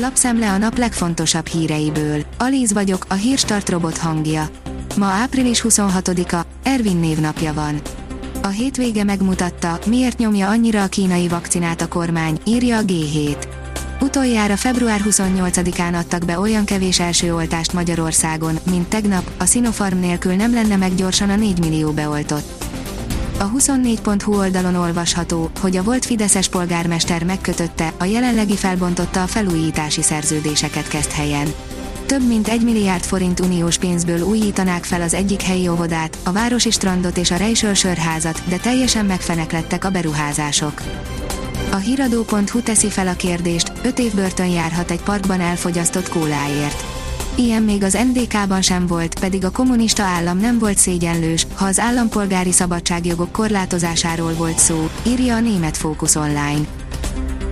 Lapszemle a nap legfontosabb híreiből. Alíz vagyok, a hírstart robot hangja. Ma április 26-a, Ervin névnapja van. A hétvége megmutatta, miért nyomja annyira a kínai vakcinát a kormány, írja a G7. Utoljára február 28-án adtak be olyan kevés első oltást Magyarországon, mint tegnap, a Sinopharm nélkül nem lenne meg gyorsan a 4 millió beoltott. A 24.hu oldalon olvasható, hogy a volt Fideszes polgármester megkötötte, a jelenlegi felbontotta a felújítási szerződéseket kezd helyen. Több mint 1 milliárd forint uniós pénzből újítanák fel az egyik helyi óvodát, a városi strandot és a Reisöl sörházat, de teljesen megfeneklettek a beruházások. A hiradó.hu teszi fel a kérdést, 5 év börtön járhat egy parkban elfogyasztott kóláért. Ilyen még az NDK-ban sem volt, pedig a kommunista állam nem volt szégyenlős, ha az állampolgári szabadságjogok korlátozásáról volt szó, írja a német Focus Online.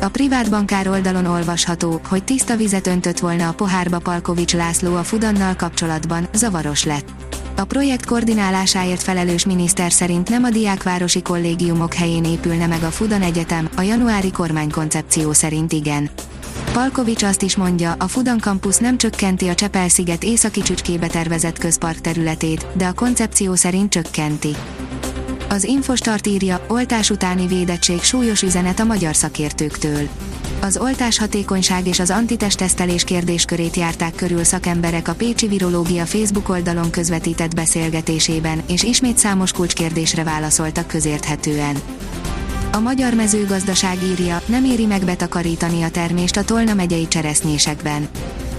A privát bankár oldalon olvasható, hogy tiszta vizet öntött volna a pohárba Palkovics László a Fudannal kapcsolatban, zavaros lett. A projekt koordinálásáért felelős miniszter szerint nem a diákvárosi kollégiumok helyén épülne meg a Fudan Egyetem, a januári kormánykoncepció szerint igen. Palkovics azt is mondja, a Fudan Campus nem csökkenti a Csepel-sziget északi csücskébe tervezett közpark területét, de a koncepció szerint csökkenti. Az Infostart írja, oltás utáni védettség súlyos üzenet a magyar szakértőktől. Az oltás hatékonyság és az antitestesztelés kérdéskörét járták körül szakemberek a Pécsi Virológia Facebook oldalon közvetített beszélgetésében, és ismét számos kulcskérdésre válaszoltak közérthetően. A magyar mezőgazdaság írja, nem éri meg betakarítani a termést a Tolna megyei cseresznyésekben.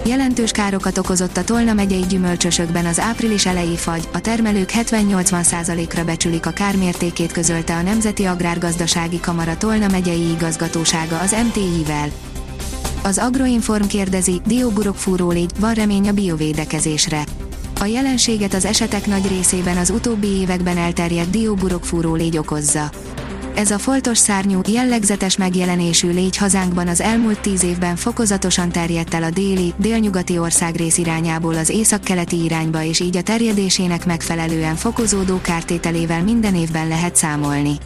Jelentős károkat okozott a Tolna megyei gyümölcsösökben az április elejé fagy, a termelők 70-80%-ra becsülik a kármértékét közölte a Nemzeti Agrárgazdasági Kamara Tolna megyei igazgatósága az MTI-vel. Az Agroinform kérdezi, dióburok fúró légy, van remény a biovédekezésre. A jelenséget az esetek nagy részében az utóbbi években elterjedt dióburok fúró légy okozza. Ez a foltos szárnyú, jellegzetes megjelenésű légy hazánkban az elmúlt tíz évben fokozatosan terjedt el a déli, délnyugati országrész irányából az északkeleti irányba és így a terjedésének megfelelően fokozódó kártételével minden évben lehet számolni.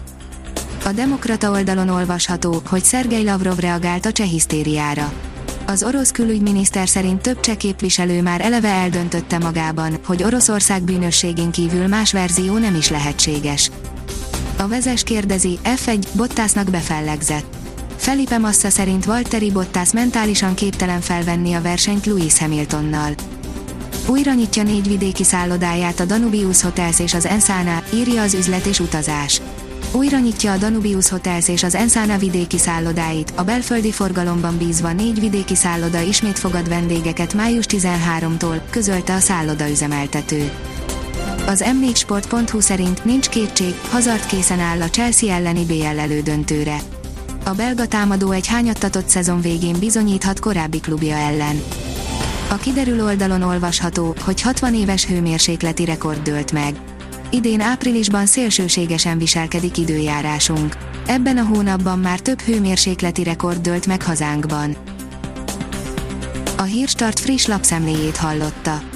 A Demokrata oldalon olvasható, hogy Szergej Lavrov reagált a csehisztériára. Az orosz külügyminiszter szerint több cseh képviselő már eleve eldöntötte magában, hogy Oroszország bűnösségén kívül más verzió nem is lehetséges. A vezes kérdezi, F1, Bottasnak befellegzett. Felipe Massa szerint Valtteri Bottas mentálisan képtelen felvenni a versenyt Lewis Hamiltonnal. Újra nyitja négy vidéki szállodáját a Danubius Hotels és az Ensana, írja az üzlet és utazás. Újra nyitja a Danubius Hotels és az Ensana vidéki szállodáit, a belföldi forgalomban bízva négy vidéki szálloda ismét fogad vendégeket május 13-tól, közölte a szálloda üzemeltető. Az m4sport.hu szerint nincs kétség, hazart készen áll a Chelsea elleni BL elődöntőre. A belga támadó egy hányattatott szezon végén bizonyíthat korábbi klubja ellen. A kiderül oldalon olvasható, hogy 60 éves hőmérsékleti rekord dőlt meg. Idén áprilisban szélsőségesen viselkedik időjárásunk. Ebben a hónapban már több hőmérsékleti rekord dőlt meg hazánkban. A Hírstart friss lapszemléjét hallotta.